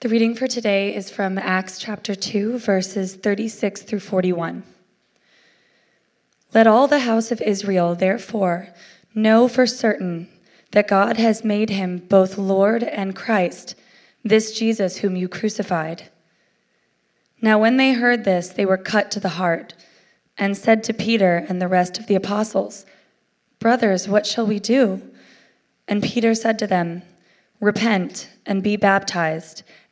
The reading for today is from Acts chapter 2, verses 36 through 41. Let all the house of Israel, therefore, know for certain that God has made him both Lord and Christ, this Jesus whom you crucified. Now, when they heard this, they were cut to the heart, and said to Peter and the rest of the apostles, Brothers, what shall we do? And Peter said to them, Repent and be baptized,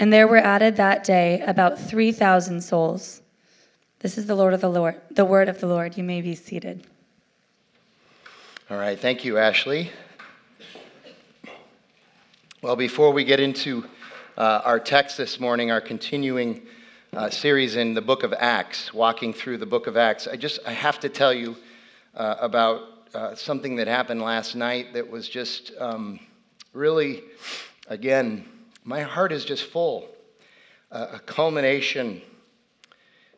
and there were added that day about 3,000 souls. This is the Lord of the Lord, the word of the Lord. You may be seated. All right, thank you, Ashley. Well, before we get into uh, our text this morning, our continuing uh, series in the book of Acts, walking through the book of Acts, I just I have to tell you uh, about uh, something that happened last night that was just um, really, again, my heart is just full. Uh, a culmination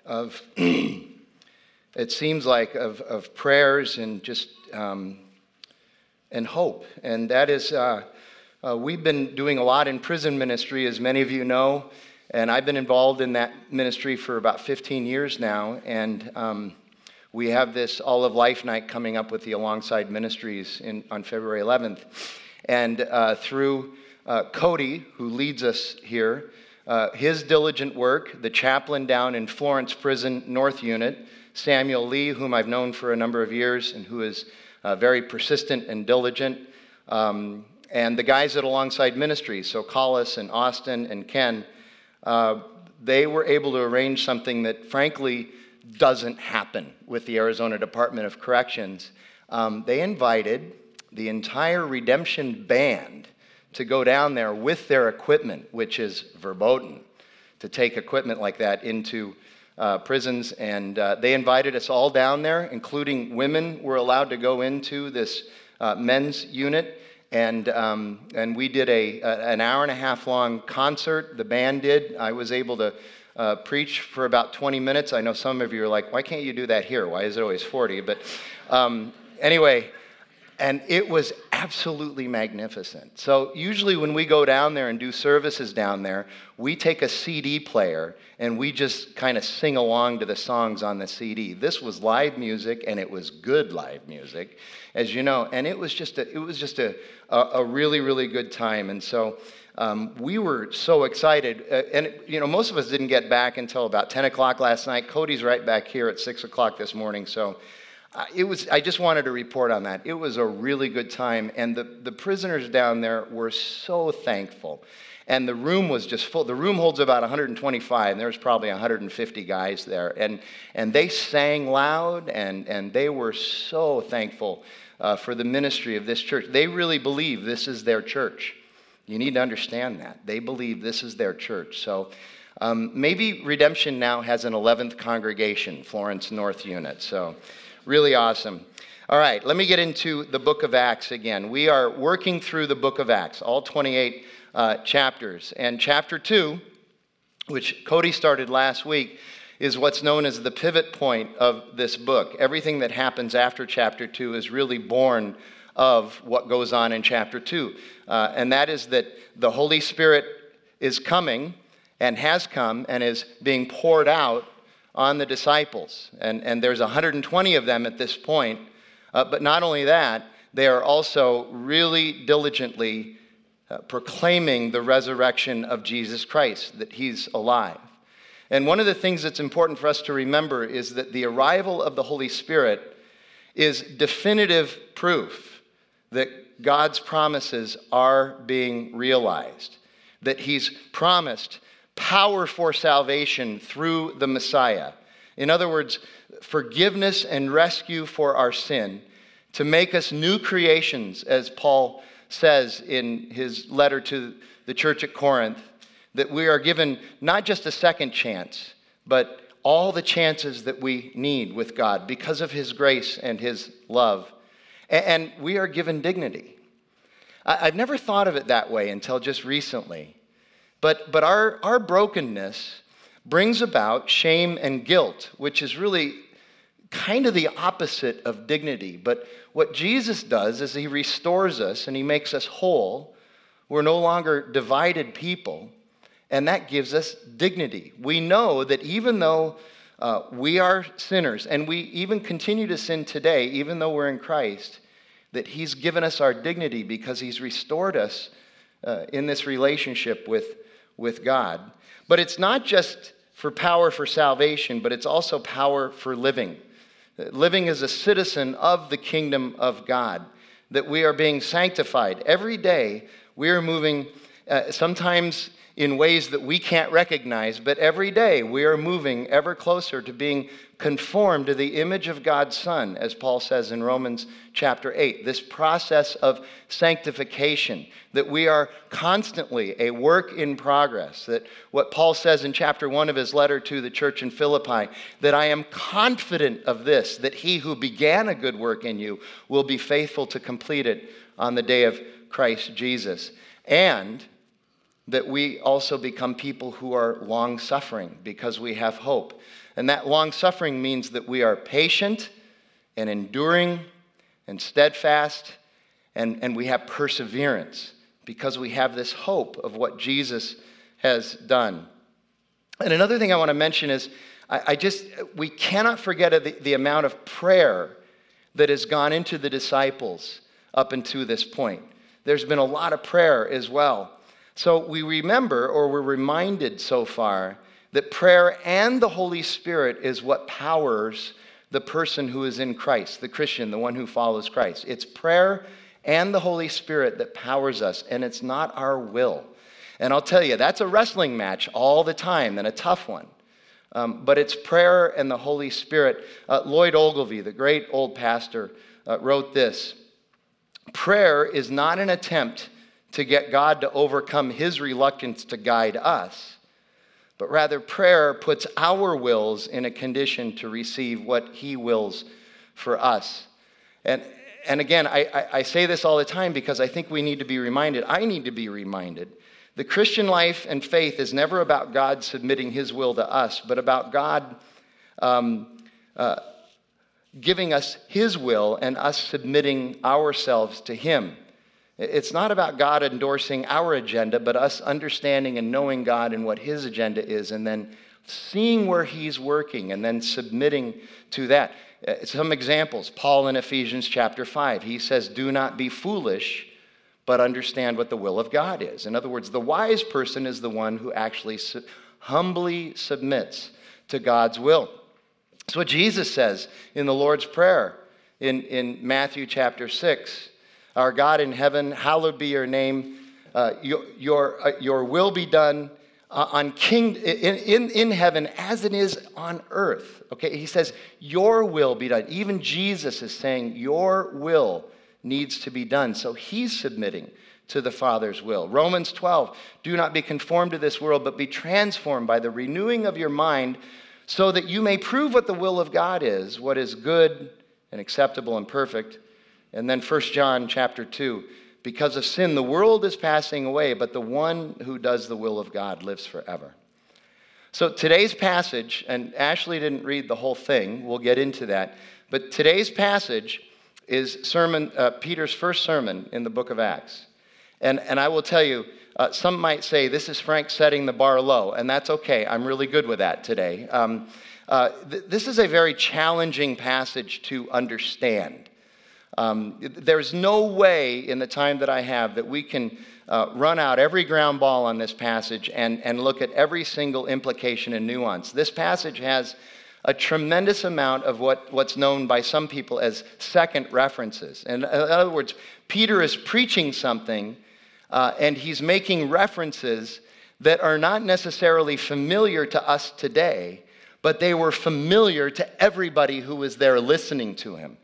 of, it seems like, of, of prayers and just, um, and hope. And that is, uh, uh, we've been doing a lot in prison ministry, as many of you know, and I've been involved in that ministry for about 15 years now. And um, we have this All of Life night coming up with the Alongside Ministries in, on February 11th. And uh, through uh, Cody, who leads us here, uh, his diligent work, the chaplain down in Florence Prison North Unit, Samuel Lee, whom I've known for a number of years and who is uh, very persistent and diligent, um, and the guys at Alongside Ministries, so Collis and Austin and Ken, uh, they were able to arrange something that, frankly, doesn't happen with the Arizona Department of Corrections. Um, they invited the entire Redemption band to go down there with their equipment, which is verboten, to take equipment like that into uh, prisons. And uh, they invited us all down there, including women were allowed to go into this uh, men's unit. And, um, and we did a, a, an hour and a half long concert. The band did. I was able to uh, preach for about 20 minutes. I know some of you are like, why can't you do that here? Why is it always 40? But um, anyway, and it was absolutely magnificent. So, usually, when we go down there and do services down there, we take a CD player and we just kind of sing along to the songs on the CD. This was live music, and it was good live music, as you know. And it was just a, it was just a, a, really, really good time. And so, um, we were so excited. Uh, and, you know, most of us didn't get back until about 10 o'clock last night. Cody's right back here at 6 o'clock this morning. So, it was, I just wanted to report on that. It was a really good time, and the, the prisoners down there were so thankful. And the room was just full. The room holds about 125, and there was probably 150 guys there. And, and they sang loud, and, and they were so thankful uh, for the ministry of this church. They really believe this is their church. You need to understand that. They believe this is their church. So um, maybe Redemption now has an 11th congregation, Florence North Unit. So Really awesome. All right, let me get into the book of Acts again. We are working through the book of Acts, all 28 uh, chapters. And chapter 2, which Cody started last week, is what's known as the pivot point of this book. Everything that happens after chapter 2 is really born of what goes on in chapter 2. Uh, and that is that the Holy Spirit is coming and has come and is being poured out on the disciples. And, and there's 120 of them at this point. Uh, but not only that, they are also really diligently uh, proclaiming the resurrection of Jesus Christ, that he's alive. And one of the things that's important for us to remember is that the arrival of the Holy Spirit is definitive proof that God's promises are being realized, that he's promised power for salvation through the Messiah. In other words, forgiveness and rescue for our sin to make us new creations, as Paul says in his letter to the church at Corinth, that we are given not just a second chance, but all the chances that we need with God because of His grace and His love. And we are given dignity. I've never thought of it that way until just recently. But, but our, our brokenness brings about shame and guilt, which is really kind of the opposite of dignity. But what Jesus does is he restores us and he makes us whole. We're no longer divided people, and that gives us dignity. We know that even though uh, we are sinners, and we even continue to sin today, even though we're in Christ, that he's given us our dignity because he's restored us uh, in this relationship with, with God. But it's not just for power for salvation, but it's also power for living. Living as a citizen of the kingdom of God, that we are being sanctified. Every day, we are moving, uh, sometimes in ways that we can't recognize, but every day we are moving ever closer to being conformed to the image of God's Son, as Paul says in Romans chapter 8. This process of sanctification, that we are constantly a work in progress, that what Paul says in chapter 1 of his letter to the church in Philippi, that I am confident of this, that he who began a good work in you will be faithful to complete it on the day of Christ Jesus. And that we also become people who are long suffering because we have hope. And that long suffering means that we are patient and enduring and steadfast and, and we have perseverance because we have this hope of what Jesus has done. And another thing I want to mention is I, I just, we cannot forget the, the amount of prayer that has gone into the disciples up until this point. There's been a lot of prayer as well. So we remember, or we're reminded so far, that prayer and the Holy Spirit is what powers the person who is in Christ, the Christian, the one who follows Christ. It's prayer and the Holy Spirit that powers us, and it's not our will. And I'll tell you, that's a wrestling match all the time and a tough one. Um, but it's prayer and the Holy Spirit. Uh, Lloyd Ogilvie, the great old pastor, uh, wrote this Prayer is not an attempt to get God to overcome his reluctance to guide us, but rather prayer puts our wills in a condition to receive what he wills for us. And, and again, I, I, I say this all the time because I think we need to be reminded. I need to be reminded. The Christian life and faith is never about God submitting his will to us, but about God um, uh, giving us his will and us submitting ourselves to him. It's not about God endorsing our agenda, but us understanding and knowing God and what His agenda is, and then seeing where He's working and then submitting to that. Uh, some examples Paul in Ephesians chapter 5, he says, Do not be foolish, but understand what the will of God is. In other words, the wise person is the one who actually su- humbly submits to God's will. That's what Jesus says in the Lord's Prayer in, in Matthew chapter 6. Our God in heaven, hallowed be your name. Uh, your, your, uh, your will be done uh, on king in, in, in heaven as it is on earth. Okay, he says, Your will be done. Even Jesus is saying, Your will needs to be done. So he's submitting to the Father's will. Romans 12, do not be conformed to this world, but be transformed by the renewing of your mind, so that you may prove what the will of God is, what is good and acceptable and perfect. And then 1 John chapter 2 because of sin, the world is passing away, but the one who does the will of God lives forever. So today's passage, and Ashley didn't read the whole thing, we'll get into that, but today's passage is sermon, uh, Peter's first sermon in the book of Acts. And, and I will tell you, uh, some might say this is Frank setting the bar low, and that's okay. I'm really good with that today. Um, uh, th- this is a very challenging passage to understand. Um, there's no way in the time that I have that we can uh, run out every ground ball on this passage and, and look at every single implication and nuance. This passage has a tremendous amount of what, what's known by some people as second references. In other words, Peter is preaching something uh, and he's making references that are not necessarily familiar to us today, but they were familiar to everybody who was there listening to him.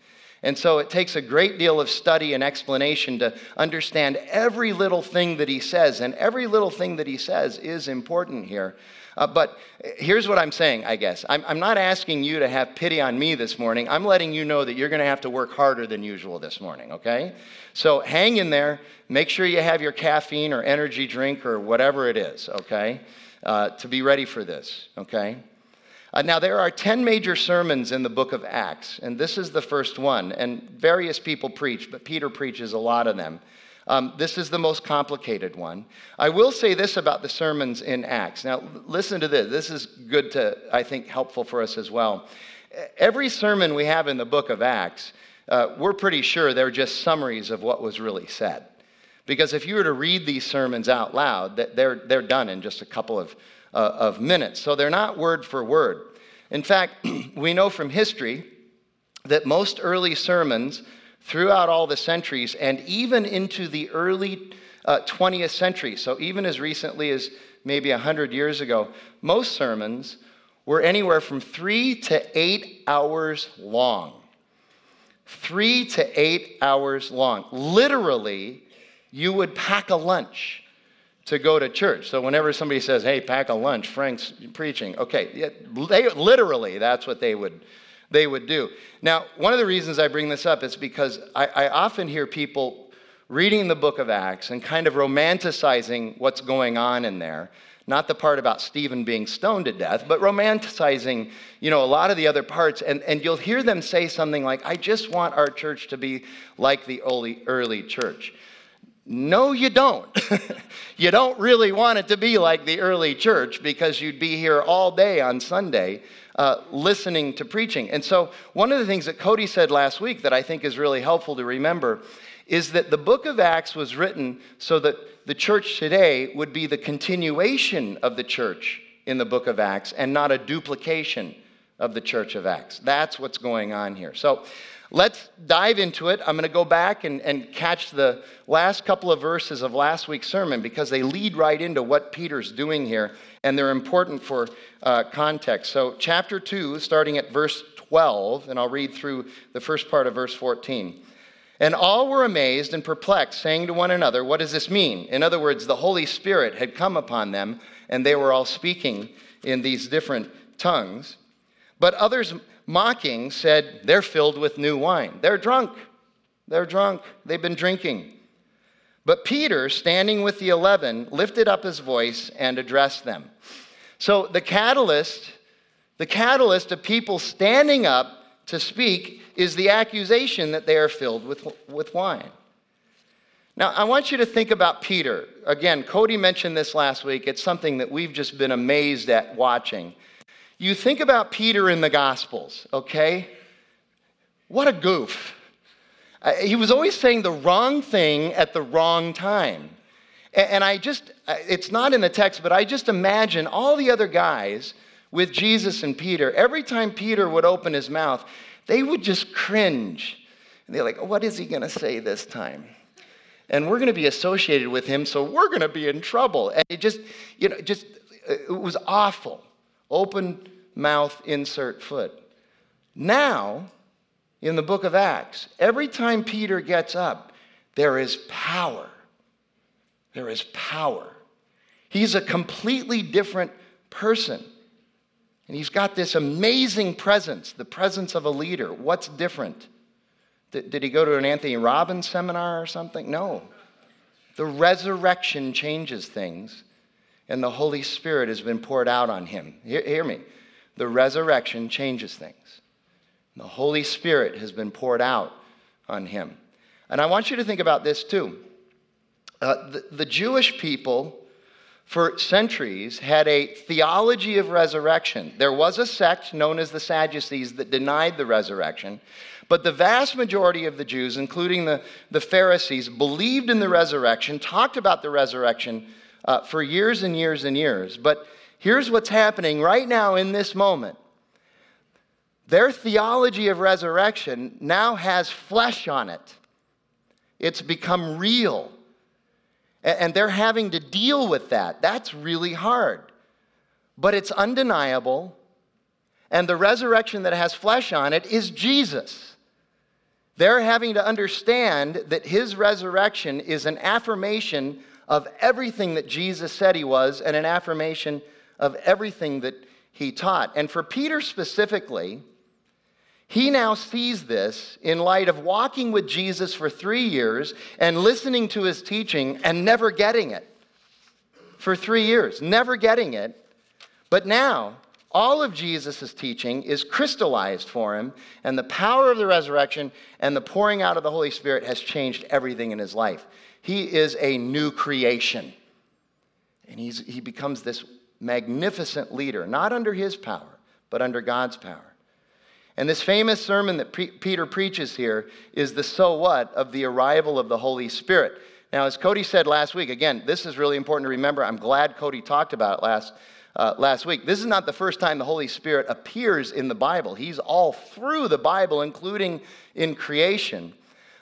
And so it takes a great deal of study and explanation to understand every little thing that he says. And every little thing that he says is important here. Uh, but here's what I'm saying, I guess. I'm, I'm not asking you to have pity on me this morning. I'm letting you know that you're going to have to work harder than usual this morning, okay? So hang in there. Make sure you have your caffeine or energy drink or whatever it is, okay? Uh, to be ready for this, okay? Uh, now, there are 10 major sermons in the book of Acts, and this is the first one. And various people preach, but Peter preaches a lot of them. Um, this is the most complicated one. I will say this about the sermons in Acts. Now, listen to this. This is good to, I think, helpful for us as well. Every sermon we have in the book of Acts, uh, we're pretty sure they're just summaries of what was really said. Because if you were to read these sermons out loud, they're, they're done in just a couple of uh, of minutes. So they're not word for word. In fact, we know from history that most early sermons throughout all the centuries and even into the early uh, 20th century, so even as recently as maybe 100 years ago, most sermons were anywhere from three to eight hours long. Three to eight hours long. Literally, you would pack a lunch to go to church. So whenever somebody says, "Hey, pack a lunch," Frank's preaching. Okay, they, literally, that's what they would they would do. Now, one of the reasons I bring this up is because I, I often hear people reading the book of Acts and kind of romanticizing what's going on in there. Not the part about Stephen being stoned to death, but romanticizing, you know, a lot of the other parts. And, and you'll hear them say something like, I just want our church to be like the early, early church. No, you don't. you don't really want it to be like the early church because you'd be here all day on Sunday uh, listening to preaching. And so, one of the things that Cody said last week that I think is really helpful to remember is that the book of Acts was written so that the church today would be the continuation of the church in the book of Acts and not a duplication of the church of Acts. That's what's going on here. So, Let's dive into it. I'm going to go back and, and catch the last couple of verses of last week's sermon because they lead right into what Peter's doing here and they're important for uh, context. So, chapter 2, starting at verse 12, and I'll read through the first part of verse 14. And all were amazed and perplexed, saying to one another, What does this mean? In other words, the Holy Spirit had come upon them, and they were all speaking in these different tongues. But others mocking, said, They're filled with new wine. They're drunk. They're drunk. They've been drinking. But Peter, standing with the eleven, lifted up his voice and addressed them. So the catalyst, the catalyst of people standing up to speak is the accusation that they are filled with, with wine. Now, I want you to think about Peter. Again, Cody mentioned this last week. It's something that we've just been amazed at watching. You think about Peter in the Gospels, okay? What a goof. Uh, he was always saying the wrong thing at the wrong time. And, and I just, uh, it's not in the text, but I just imagine all the other guys with Jesus and Peter, every time Peter would open his mouth, they would just cringe. And they're like, what is he going to say this time? And we're going to be associated with him, so we're going to be in trouble. And it just, you know, just, uh, it was awful. Open mouth, insert foot. Now, in the book of Acts, every time Peter gets up, there is power. There is power. He's a completely different person. And he's got this amazing presence, the presence of a leader. What's different? Did, did he go to an Anthony Robbins seminar or something? No. The resurrection changes things and the Holy Spirit has been poured out on him. Hear, hear me. The resurrection changes things. The Holy Spirit has been poured out on him. And I want you to think about this too. Uh, the, the Jewish people, for centuries, had a theology of resurrection. There was a sect known as the Sadducees that denied the resurrection. But the vast majority of the Jews, including the, the Pharisees, believed in the resurrection, talked about the resurrection uh, for years and years and years. But here's what's happening right now in this moment their theology of resurrection now has flesh on it, it's become real. And they're having to deal with that. That's really hard. But it's undeniable. And the resurrection that has flesh on it is Jesus. They're having to understand that his resurrection is an affirmation of everything that Jesus said he was and an affirmation of everything that he taught. And for Peter specifically, he now sees this in light of walking with Jesus for three years and listening to his teaching and never getting it. For three years, never getting it. But now, all of Jesus' teaching is crystallized for him, and the power of the resurrection and the pouring out of the Holy Spirit has changed everything in his life. He is a new creation. And he's, he becomes this magnificent leader, not under his power, but under God's power. And this famous sermon that Peter preaches here is the so what of the arrival of the Holy Spirit. Now, as Cody said last week, again, this is really important to remember. I'm glad Cody talked about it last uh, last week. This is not the first time the Holy Spirit appears in the Bible. He's all through the Bible, including in creation.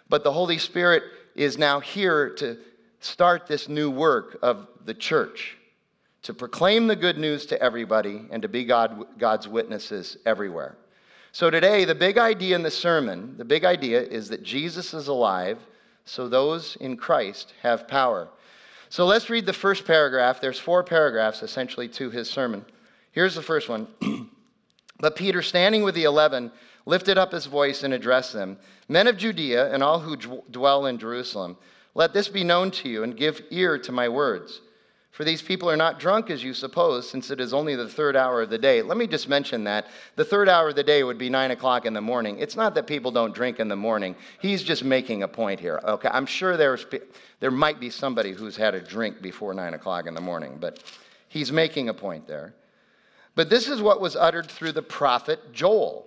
But the Holy Spirit is now here to start this new work of the church, to proclaim the good news to everybody and to be God, God's witnesses everywhere. So today, the big idea in the sermon, the big idea is that Jesus is alive, so those in Christ have power. So let's read the first paragraph. There's four paragraphs essentially to his sermon. Here's the first one. but Peter, standing with the eleven, lifted up his voice and addressed them Men of Judea and all who dwell in Jerusalem, let this be known to you and give ear to my words. For these people are not drunk as you suppose, since it is only the third hour of the day. Let me just mention that. The third hour of the day would be nine o'clock in the morning. It's not that people don't drink in the morning. He's just making a point here. Okay, I'm sure there's, there might be somebody who's had a drink before nine o'clock in the morning, but he's making a point there. But this is what was uttered through the prophet Joel.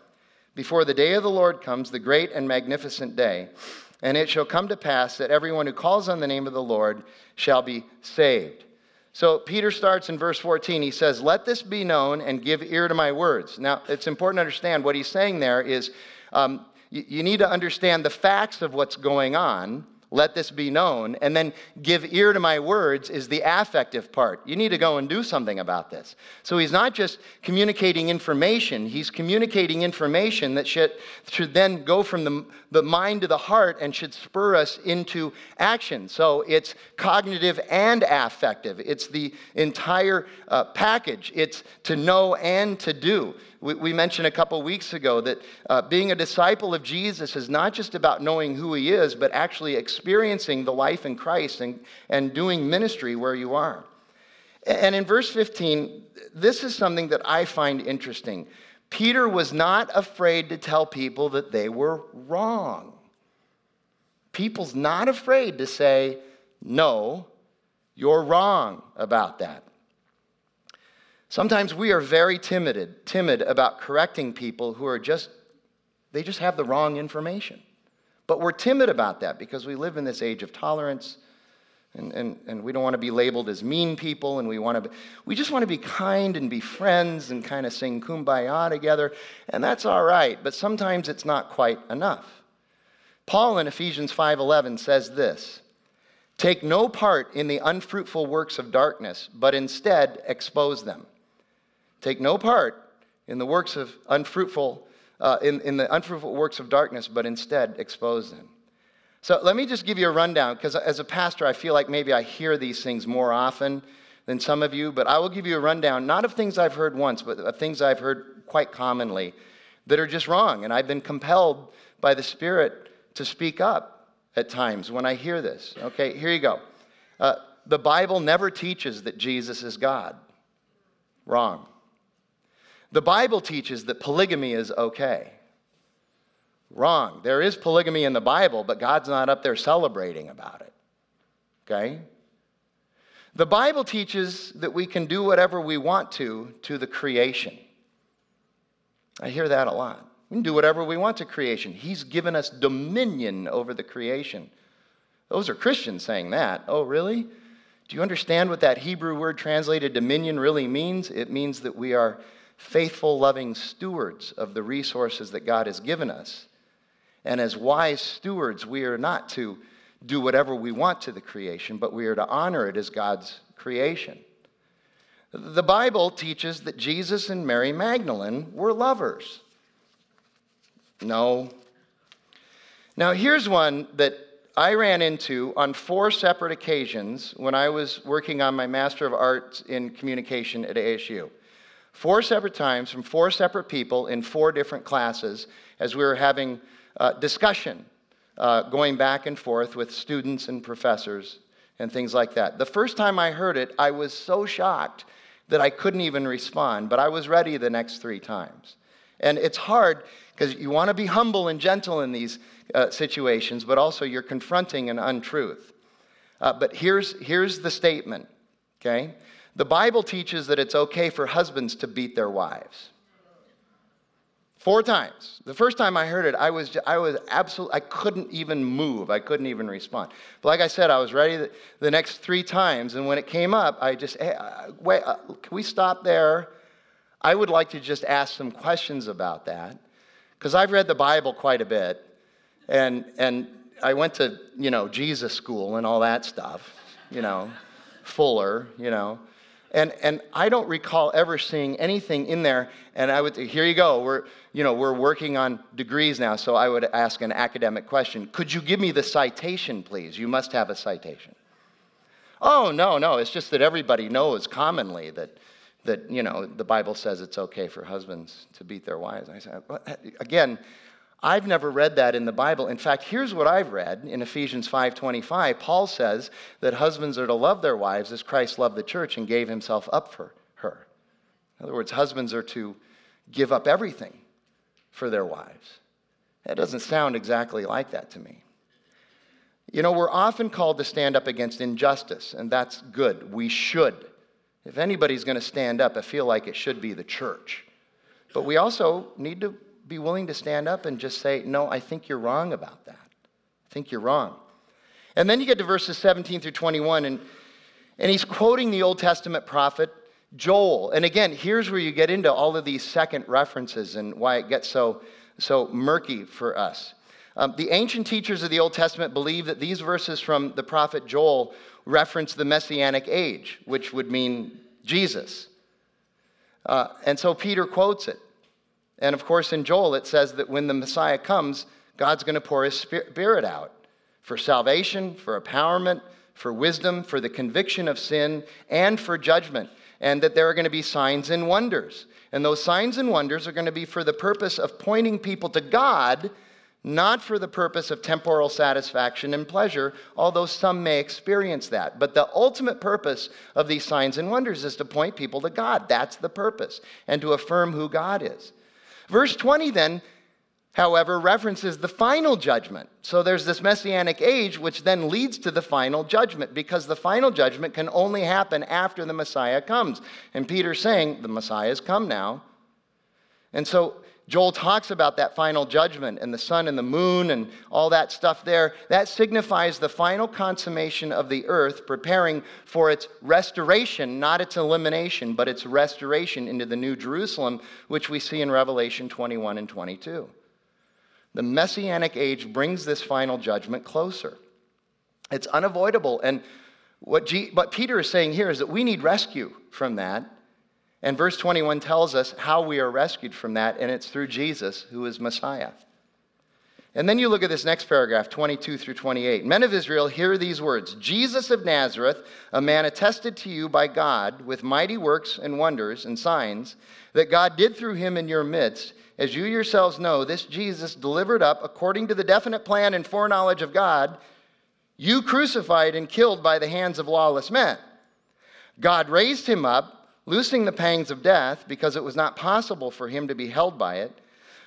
before the day of the Lord comes, the great and magnificent day. And it shall come to pass that everyone who calls on the name of the Lord shall be saved. So Peter starts in verse 14. He says, Let this be known and give ear to my words. Now, it's important to understand what he's saying there is um, you, you need to understand the facts of what's going on let this be known. And then give ear to my words is the affective part. You need to go and do something about this. So he's not just communicating information, he's communicating information that should, should then go from the, the mind to the heart and should spur us into action. So it's cognitive and affective, it's the entire uh, package. It's to know and to do. We, we mentioned a couple weeks ago that uh, being a disciple of Jesus is not just about knowing who he is, but actually experiencing the life in Christ and, and doing ministry where you are. And in verse 15, this is something that I find interesting. Peter was not afraid to tell people that they were wrong. People's not afraid to say, no, you're wrong about that. Sometimes we are very timid, timid about correcting people who are just, they just have the wrong information. But we're timid about that because we live in this age of tolerance and, and, and we don't want to be labeled as mean people and we want to be, we just want to be kind and be friends and kind of sing kumbaya together and that's all right but sometimes it's not quite enough paul in ephesians 5.11 says this take no part in the unfruitful works of darkness but instead expose them Take no part in the works of unfruitful, uh, in, in the unfruitful works of darkness, but instead expose them. So let me just give you a rundown, because as a pastor, I feel like maybe I hear these things more often than some of you, but I will give you a rundown, not of things I've heard once, but of things I've heard quite commonly that are just wrong. And I've been compelled by the Spirit to speak up at times when I hear this. Okay, here you go. Uh, the Bible never teaches that Jesus is God. Wrong. The Bible teaches that polygamy is okay. Wrong. There is polygamy in the Bible, but God's not up there celebrating about it. Okay? The Bible teaches that we can do whatever we want to to the creation. I hear that a lot. We can do whatever we want to creation. He's given us dominion over the creation. Those are Christians saying that. Oh, really? Do you understand what that Hebrew word translated dominion really means? It means that we are faithful, loving stewards of the resources that God has given us. And as wise stewards, we are not to do whatever we want to the creation, but we are to honor it as God's creation. The Bible teaches that Jesus and Mary Magdalene were lovers. No. Now, here's one that I ran into on four separate occasions when I was working on my Master of Arts in Communication at ASU. Four separate times from four separate people in four different classes as we were having uh, discussion uh, going back and forth with students and professors and things like that. The first time I heard it, I was so shocked that I couldn't even respond, but I was ready the next three times. And it's hard because you want to be humble and gentle in these uh, situations, but also you're confronting an untruth. Uh, but here's, here's the statement, okay? The Bible teaches that it's okay for husbands to beat their wives. Four times. The first time I heard it, I was, I was absolutely, I couldn't even move. I couldn't even respond. But like I said, I was ready the, next three times. And when it came up, I just, hey, uh, wait, uh, can we stop there? I would like to just ask some questions about that. Because I've read the Bible quite a bit. And, and I went to, you know, Jesus school and all that stuff, you know, Fuller, you know. And, and I don't recall ever seeing anything in there. And I would, here you go. We're, you know, we're working on degrees now. So I would ask an academic question. Could you give me the citation, please? You must have a citation. Oh, no, no. It's just that everybody knows commonly that, that, you know, the Bible says it's okay for husbands to beat their wives. I said, again, I've never read that in the Bible. In fact, here's what I've read in Ephesians 5:25. Paul says that husbands are to love their wives as Christ loved the church and gave himself up for her. In other words, husbands are to give up everything for their wives. That doesn't sound exactly like that to me. You know, we're often called to stand up against injustice, and that's good. We should. If anybody's going to stand up, I feel like it should be the church. But we also need to be willing to stand up and just say, No, I think you're wrong about that. I think you're wrong. And then you get to verses 17 through 21, and, and he's quoting the Old Testament prophet Joel. And again, here's where you get into all of these second references and why it gets so, so murky for us. Um, the ancient teachers of the Old Testament believe that these verses from the prophet Joel reference the messianic age, which would mean Jesus. Uh, and so Peter quotes it. And of course, in Joel, it says that when the Messiah comes, God's going to pour his spirit out for salvation, for empowerment, for wisdom, for the conviction of sin, and for judgment. And that there are going to be signs and wonders. And those signs and wonders are going to be for the purpose of pointing people to God, not for the purpose of temporal satisfaction and pleasure, although some may experience that. But the ultimate purpose of these signs and wonders is to point people to God. That's the purpose, and to affirm who God is. Verse 20 then, however, references the final judgment. So there's this messianic age, which then leads to the final judgment, because the final judgment can only happen after the Messiah comes. And Peter's saying, the Messiah has come now. And so Joel talks about that final judgment and the sun and the moon and all that stuff there. That signifies the final consummation of the earth, preparing for its restoration, not its elimination, but its restoration into the New Jerusalem, which we see in Revelation 21 and 22. The Messianic age brings this final judgment closer. It's unavoidable. And what, G- what Peter is saying here is that we need rescue from that. And verse 21 tells us how we are rescued from that, and it's through Jesus, who is Messiah. And then you look at this next paragraph, 22 through 28. Men of Israel, hear these words Jesus of Nazareth, a man attested to you by God with mighty works and wonders and signs that God did through him in your midst. As you yourselves know, this Jesus delivered up according to the definite plan and foreknowledge of God, you crucified and killed by the hands of lawless men. God raised him up loosing the pangs of death because it was not possible for him to be held by it.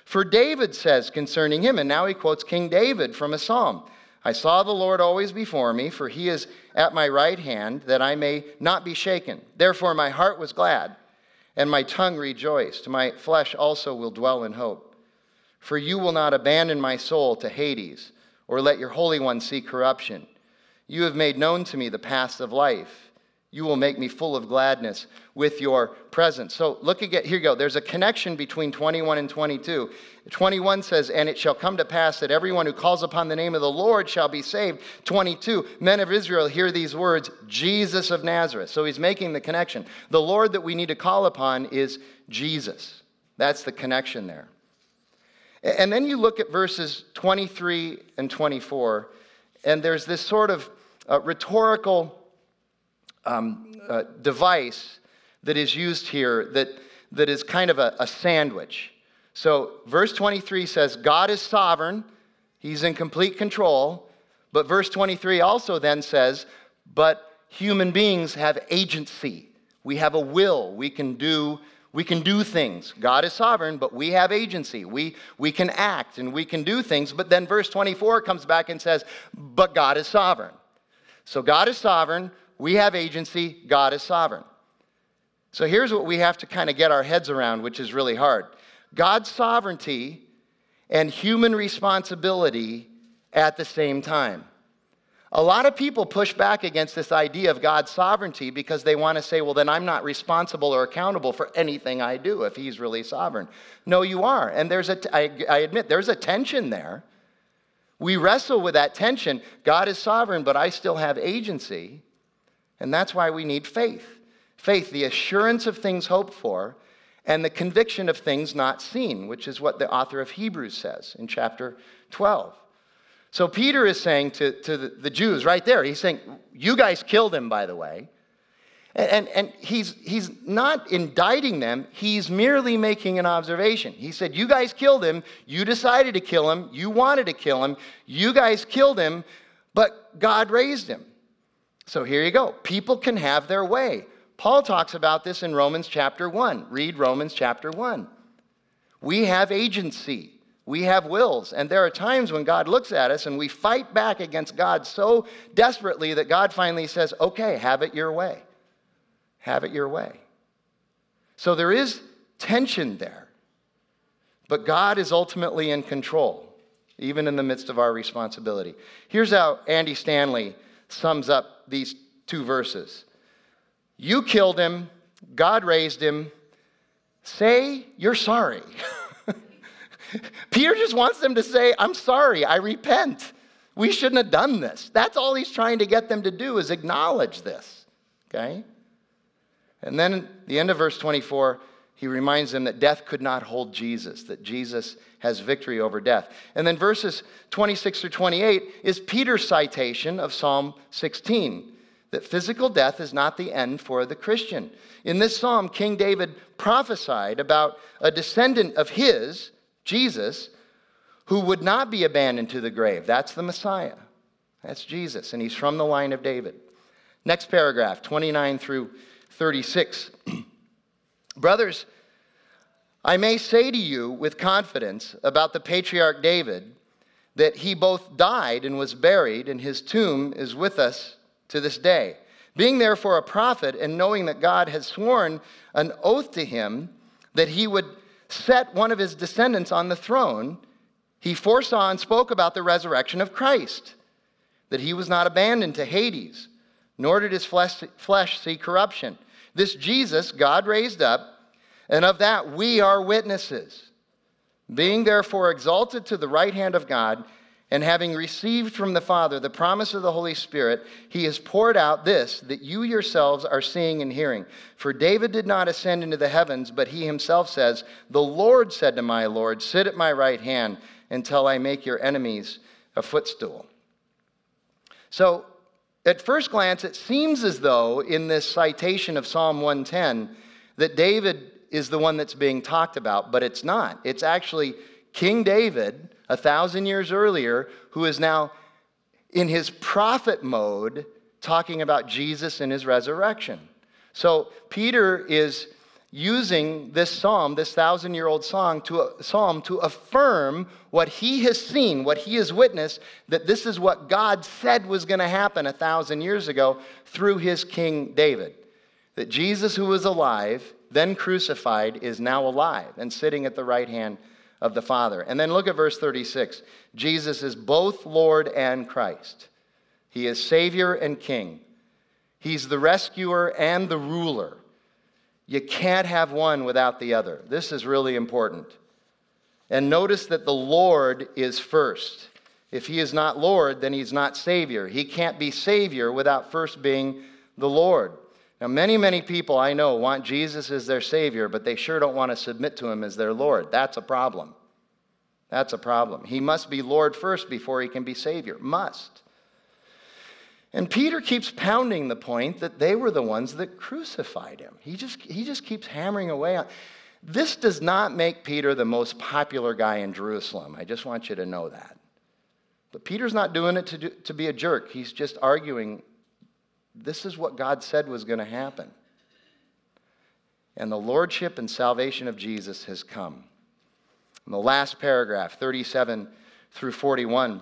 For David says concerning him, and now he quotes King David from a psalm I saw the Lord always before me, for he is at my right hand, that I may not be shaken. Therefore my heart was glad, and my tongue rejoiced. My flesh also will dwell in hope. For you will not abandon my soul to Hades, or let your Holy One see corruption. You have made known to me the paths of life. You will make me full of gladness with your presence. So look again, here you go. There's a connection between 21 and 22. 21 says, And it shall come to pass that everyone who calls upon the name of the Lord shall be saved. 22, men of Israel, hear these words, Jesus of Nazareth. So he's making the connection. The Lord that we need to call upon is Jesus. That's the connection there. And then you look at verses 23 and 24, and there's this sort of uh, rhetorical um, uh, device that is used here that, that is kind of a, a sandwich. So, verse 23 says, God is sovereign, He's in complete control. But verse 23 also then says, but human beings have agency. We have a will. We can do we can do things. God is sovereign, but we have agency. We, we can act and we can do things. But then verse 24 comes back and says, But God is sovereign. So God is sovereign. We have agency. God is sovereign. So here's what we have to kind of get our heads around, which is really hard God's sovereignty and human responsibility at the same time. A lot of people push back against this idea of God's sovereignty because they want to say, well, then I'm not responsible or accountable for anything I do if He's really sovereign. No, you are. And there's a, I, I admit, there's a tension there. We wrestle with that tension. God is sovereign, but I still have agency. And that's why we need faith. Faith, the assurance of things hoped for, and the conviction of things not seen, which is what the author of Hebrews says in chapter 12. So Peter is saying to, to the, the Jews right there, he's saying, You guys killed him, by the way. And, and, and he's, he's not indicting them, he's merely making an observation. He said, You guys killed him. You decided to kill him. You wanted to kill him. You guys killed him, but God raised him. So here you go. People can have their way. Paul talks about this in Romans chapter 1. Read Romans chapter 1. We have agency. We have wills, and there are times when God looks at us and we fight back against God so desperately that God finally says, Okay, have it your way. Have it your way. So there is tension there, but God is ultimately in control, even in the midst of our responsibility. Here's how Andy Stanley sums up these two verses You killed him, God raised him. Say you're sorry. Peter just wants them to say, I'm sorry, I repent. We shouldn't have done this. That's all he's trying to get them to do is acknowledge this. Okay? And then the end of verse 24, he reminds them that death could not hold Jesus, that Jesus has victory over death. And then verses 26 through 28 is Peter's citation of Psalm 16 that physical death is not the end for the Christian. In this psalm, King David prophesied about a descendant of his Jesus, who would not be abandoned to the grave. That's the Messiah. That's Jesus, and he's from the line of David. Next paragraph, 29 through 36. Brothers, I may say to you with confidence about the patriarch David that he both died and was buried, and his tomb is with us to this day. Being therefore a prophet, and knowing that God had sworn an oath to him that he would set one of his descendants on the throne, he foresaw and spoke about the resurrection of Christ, that he was not abandoned to Hades, nor did his flesh, see corruption. This Jesus God raised up, and of that we are witnesses. Being therefore exalted to the right hand of God, and having received from the Father the promise of the Holy Spirit, he has poured out this that you yourselves are seeing and hearing. For David did not ascend into the heavens, but he himself says, The Lord said to my Lord, Sit at my right hand until I make your enemies a footstool. So, at first glance, it seems as though in this citation of Psalm 110 that David is the one that's being talked about, but it's not. It's actually King David a thousand years earlier who is now in his prophet mode talking about Jesus and his resurrection. So Peter is using this psalm, this thousand year old song, to, psalm to affirm what he has seen, what he has witnessed, that this is what God said was going to happen a thousand years ago through his king David. That Jesus, who was alive, then crucified, is now alive and sitting at the right hand of the Father. And then look at verse 36. Jesus is both Lord and Christ. He is Savior and King. He's the rescuer and the ruler. You can't have one without the other. This is really important. And notice that the Lord is first. If he is not Lord, then he's not Savior. He can't be Savior without first being the Lord. Now, many, many people I know want Jesus as their Savior, but they sure don't want to submit to Him as their Lord. That's a problem. That's a problem. He must be Lord first before He can be Savior. Must. And Peter keeps pounding the point that they were the ones that crucified him. He just, he just keeps hammering away on. This does not make Peter the most popular guy in Jerusalem. I just want you to know that. But Peter's not doing it to, do, to be a jerk. He's just arguing this is what God said was going to happen. And the lordship and salvation of Jesus has come. In the last paragraph, 37 through 41.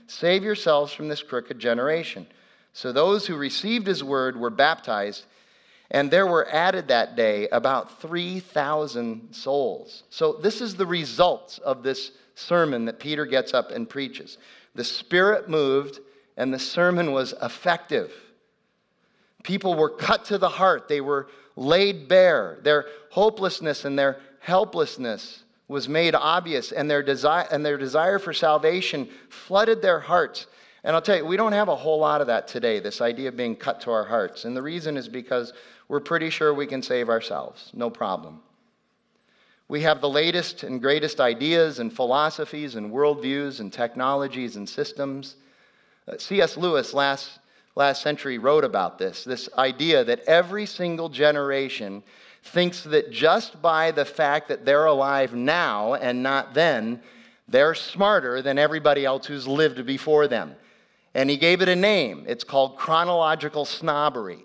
Save yourselves from this crooked generation. So those who received his word were baptized, and there were added that day about 3,000 souls. So this is the results of this sermon that Peter gets up and preaches. The Spirit moved and the sermon was effective. People were cut to the heart, they were laid bare. Their hopelessness and their helplessness was made obvious, and their, desire, and their desire for salvation flooded their hearts. And I'll tell you, we don't have a whole lot of that today, this idea of being cut to our hearts. And the reason is because we're pretty sure we can save ourselves, no problem. We have the latest and greatest ideas and philosophies and worldviews and technologies and systems. Uh, C.S. Lewis last, last century wrote about this this idea that every single generation thinks that just by the fact that they're alive now and not then, they're smarter than everybody else who's lived before them. And he gave it a name. It's called chronological snobbery.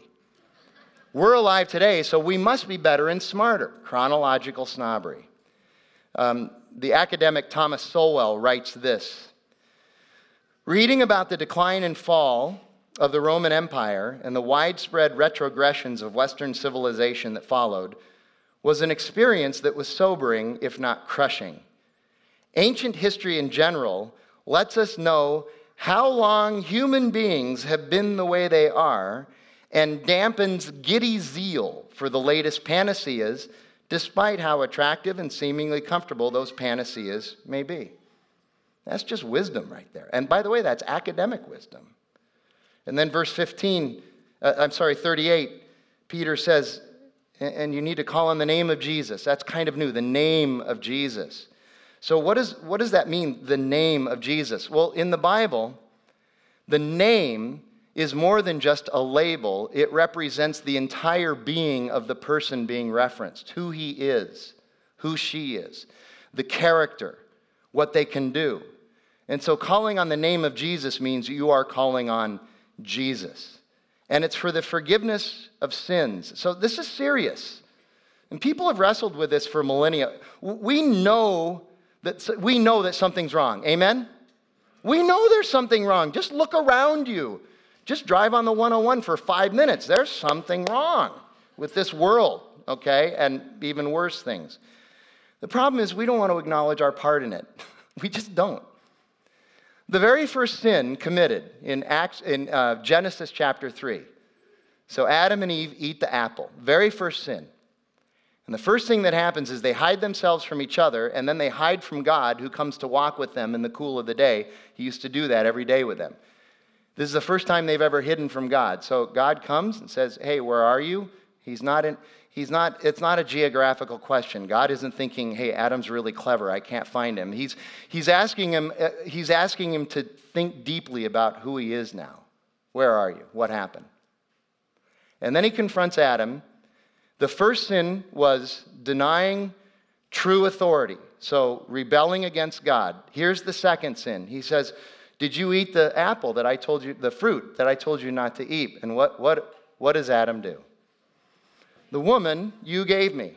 We're alive today, so we must be better and smarter. Chronological snobbery. Um, the academic Thomas Sowell writes this Reading about the decline and fall of the Roman Empire and the widespread retrogressions of Western civilization that followed was an experience that was sobering, if not crushing. Ancient history in general lets us know how long human beings have been the way they are and dampens giddy zeal for the latest panaceas, despite how attractive and seemingly comfortable those panaceas may be. That's just wisdom right there. And by the way, that's academic wisdom. And then verse 15, uh, I'm sorry, 38, Peter says, and you need to call on the name of Jesus. That's kind of new, the name of Jesus. So, what, is, what does that mean, the name of Jesus? Well, in the Bible, the name is more than just a label, it represents the entire being of the person being referenced who he is, who she is, the character, what they can do. And so calling on the name of Jesus means you are calling on Jesus. And it's for the forgiveness of sins. So this is serious. And people have wrestled with this for millennia. We know that we know that something's wrong. Amen. We know there's something wrong. Just look around you. Just drive on the 101 for 5 minutes. There's something wrong with this world, okay? And even worse things. The problem is we don't want to acknowledge our part in it. we just don't. The very first sin committed in, Acts, in uh, Genesis chapter 3. So Adam and Eve eat the apple, very first sin. And the first thing that happens is they hide themselves from each other, and then they hide from God, who comes to walk with them in the cool of the day. He used to do that every day with them. This is the first time they've ever hidden from God. So God comes and says, Hey, where are you? He's not in, he's not, it's not a geographical question. God isn't thinking, hey, Adam's really clever. I can't find him. He's, he's, asking him uh, he's asking him to think deeply about who he is now. Where are you? What happened? And then he confronts Adam. The first sin was denying true authority. So, rebelling against God. Here's the second sin. He says, Did you eat the apple that I told you, the fruit that I told you not to eat? And what, what, what does Adam do? The woman you gave me.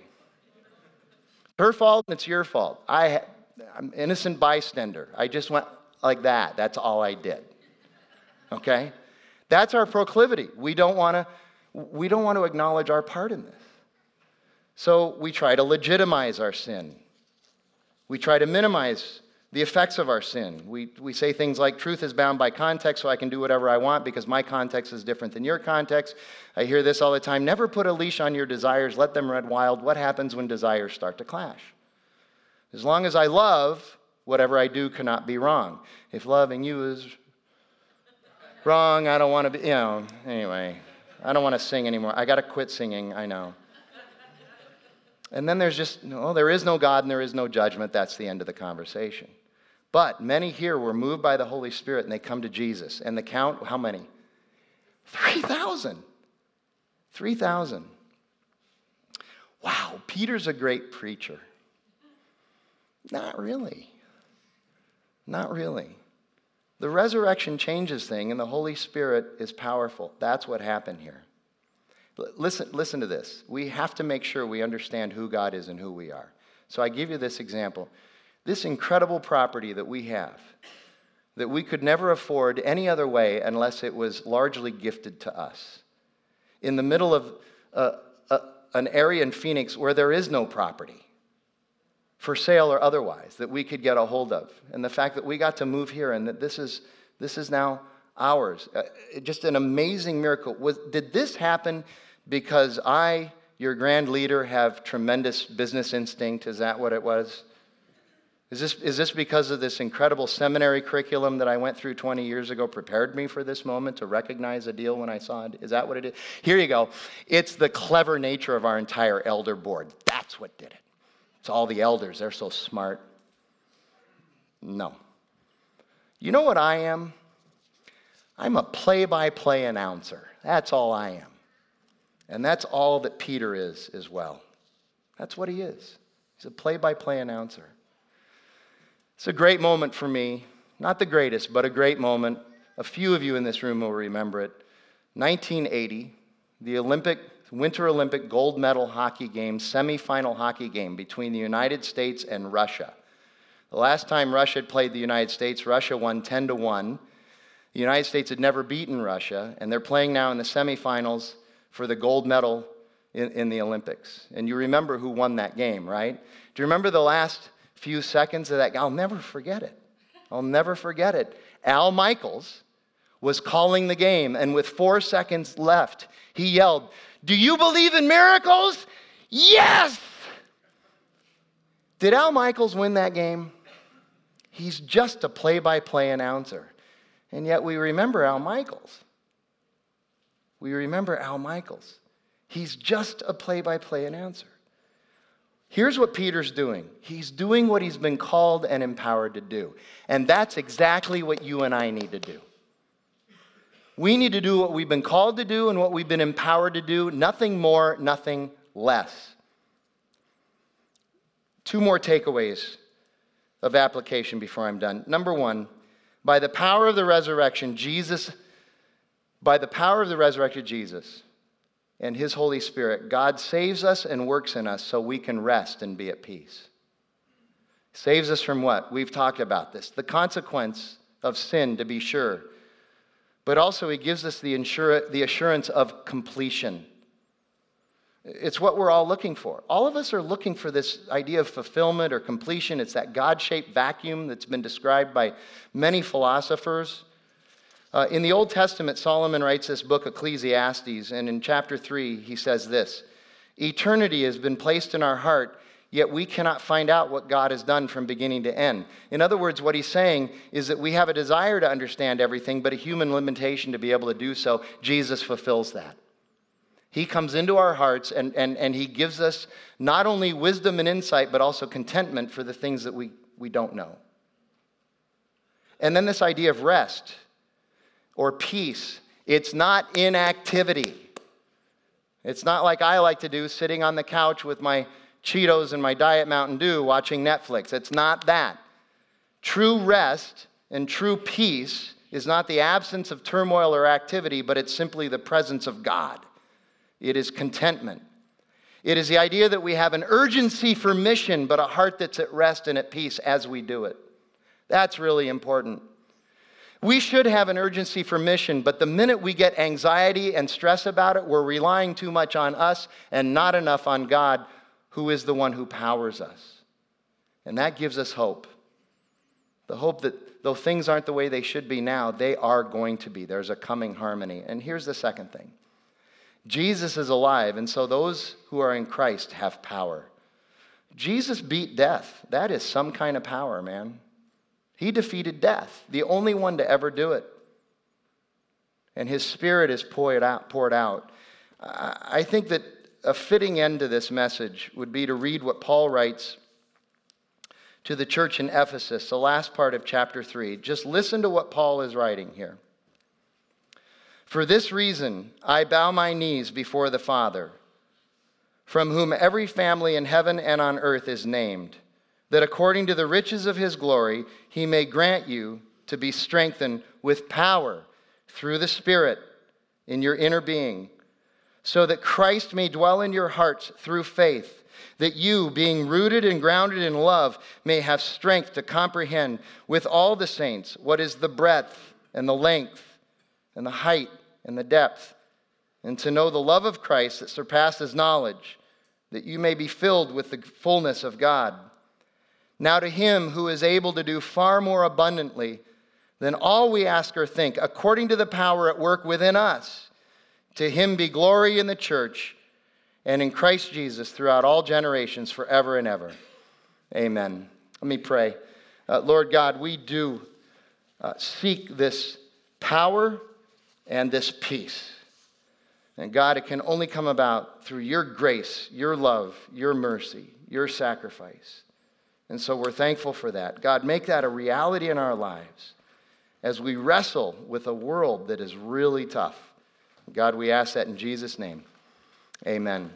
Her fault, and it's your fault. I, I'm innocent bystander. I just went like that. That's all I did. Okay? That's our proclivity. We don't want to we don't want to acknowledge our part in this. So we try to legitimize our sin. We try to minimize the effects of our sin. We, we say things like, truth is bound by context, so I can do whatever I want because my context is different than your context. I hear this all the time. Never put a leash on your desires, let them run wild. What happens when desires start to clash? As long as I love, whatever I do cannot be wrong. If loving you is wrong, I don't want to be, you know, anyway, I don't want to sing anymore. I got to quit singing, I know. And then there's just, no, there is no God and there is no judgment. That's the end of the conversation. But many here were moved by the Holy Spirit and they come to Jesus. And the count, how many? 3,000. 3,000. Wow, Peter's a great preacher. Not really. Not really. The resurrection changes things and the Holy Spirit is powerful. That's what happened here. Listen, listen to this. We have to make sure we understand who God is and who we are. So I give you this example. This incredible property that we have, that we could never afford any other way unless it was largely gifted to us. In the middle of uh, uh, an area in Phoenix where there is no property, for sale or otherwise, that we could get a hold of. And the fact that we got to move here and that this is, this is now ours. Uh, just an amazing miracle. Was, did this happen because I, your grand leader, have tremendous business instinct. Is that what it was? Is this, is this because of this incredible seminary curriculum that I went through 20 years ago, prepared me for this moment to recognize a deal when I saw it? Is that what it is? Here you go. It's the clever nature of our entire elder board. That's what did it. It's all the elders. They're so smart. No. You know what I am? I'm a play by play announcer. That's all I am. And that's all that Peter is as well. That's what he is. He's a play by play announcer. It's a great moment for me. Not the greatest, but a great moment. A few of you in this room will remember it. 1980, the Olympic, Winter Olympic gold medal hockey game, semifinal hockey game between the United States and Russia. The last time Russia had played the United States, Russia won 10 to 1. The United States had never beaten Russia, and they're playing now in the semifinals for the gold medal in, in the Olympics. And you remember who won that game, right? Do you remember the last few seconds of that? I'll never forget it. I'll never forget it. Al Michaels was calling the game, and with four seconds left, he yelled, Do you believe in miracles? Yes! Did Al Michaels win that game? He's just a play by play announcer. And yet we remember Al Michaels we remember Al Michaels. He's just a play by play announcer. Here's what Peter's doing he's doing what he's been called and empowered to do. And that's exactly what you and I need to do. We need to do what we've been called to do and what we've been empowered to do, nothing more, nothing less. Two more takeaways of application before I'm done. Number one, by the power of the resurrection, Jesus by the power of the resurrected Jesus and his Holy Spirit, God saves us and works in us so we can rest and be at peace. Saves us from what? We've talked about this. The consequence of sin, to be sure. But also, he gives us the, insur- the assurance of completion. It's what we're all looking for. All of us are looking for this idea of fulfillment or completion. It's that God shaped vacuum that's been described by many philosophers. Uh, in the Old Testament, Solomon writes this book, Ecclesiastes, and in chapter 3, he says this Eternity has been placed in our heart, yet we cannot find out what God has done from beginning to end. In other words, what he's saying is that we have a desire to understand everything, but a human limitation to be able to do so. Jesus fulfills that. He comes into our hearts and, and, and he gives us not only wisdom and insight, but also contentment for the things that we, we don't know. And then this idea of rest or peace. It's not inactivity. It's not like I like to do, sitting on the couch with my Cheetos and my Diet Mountain Dew watching Netflix. It's not that. True rest and true peace is not the absence of turmoil or activity, but it's simply the presence of God. It is contentment. It is the idea that we have an urgency for mission, but a heart that's at rest and at peace as we do it. That's really important. We should have an urgency for mission, but the minute we get anxiety and stress about it, we're relying too much on us and not enough on God, who is the one who powers us. And that gives us hope. The hope that though things aren't the way they should be now, they are going to be. There's a coming harmony. And here's the second thing Jesus is alive, and so those who are in Christ have power. Jesus beat death. That is some kind of power, man. He defeated death, the only one to ever do it. And his spirit is poured out. Poured out. I think that a fitting end to this message would be to read what Paul writes to the church in Ephesus, the last part of chapter 3. Just listen to what Paul is writing here. For this reason, I bow my knees before the Father, from whom every family in heaven and on earth is named that according to the riches of his glory, he may grant you to be strengthened with power through the Spirit in your inner being, so that Christ may dwell in your hearts through faith, that you, being rooted and grounded in love, may have strength to comprehend with all the saints what is the breadth and the length and the height and the depth, and to know the love of Christ that surpasses knowledge, that you may be filled with the fullness of God. Now, to him who is able to do far more abundantly than all we ask or think, according to the power at work within us, to him be glory in the church and in Christ Jesus throughout all generations, forever and ever. Amen. Let me pray. Uh, Lord God, we do uh, seek this power and this peace. And God, it can only come about through your grace, your love, your mercy, your sacrifice. And so we're thankful for that. God, make that a reality in our lives as we wrestle with a world that is really tough. God, we ask that in Jesus' name. Amen.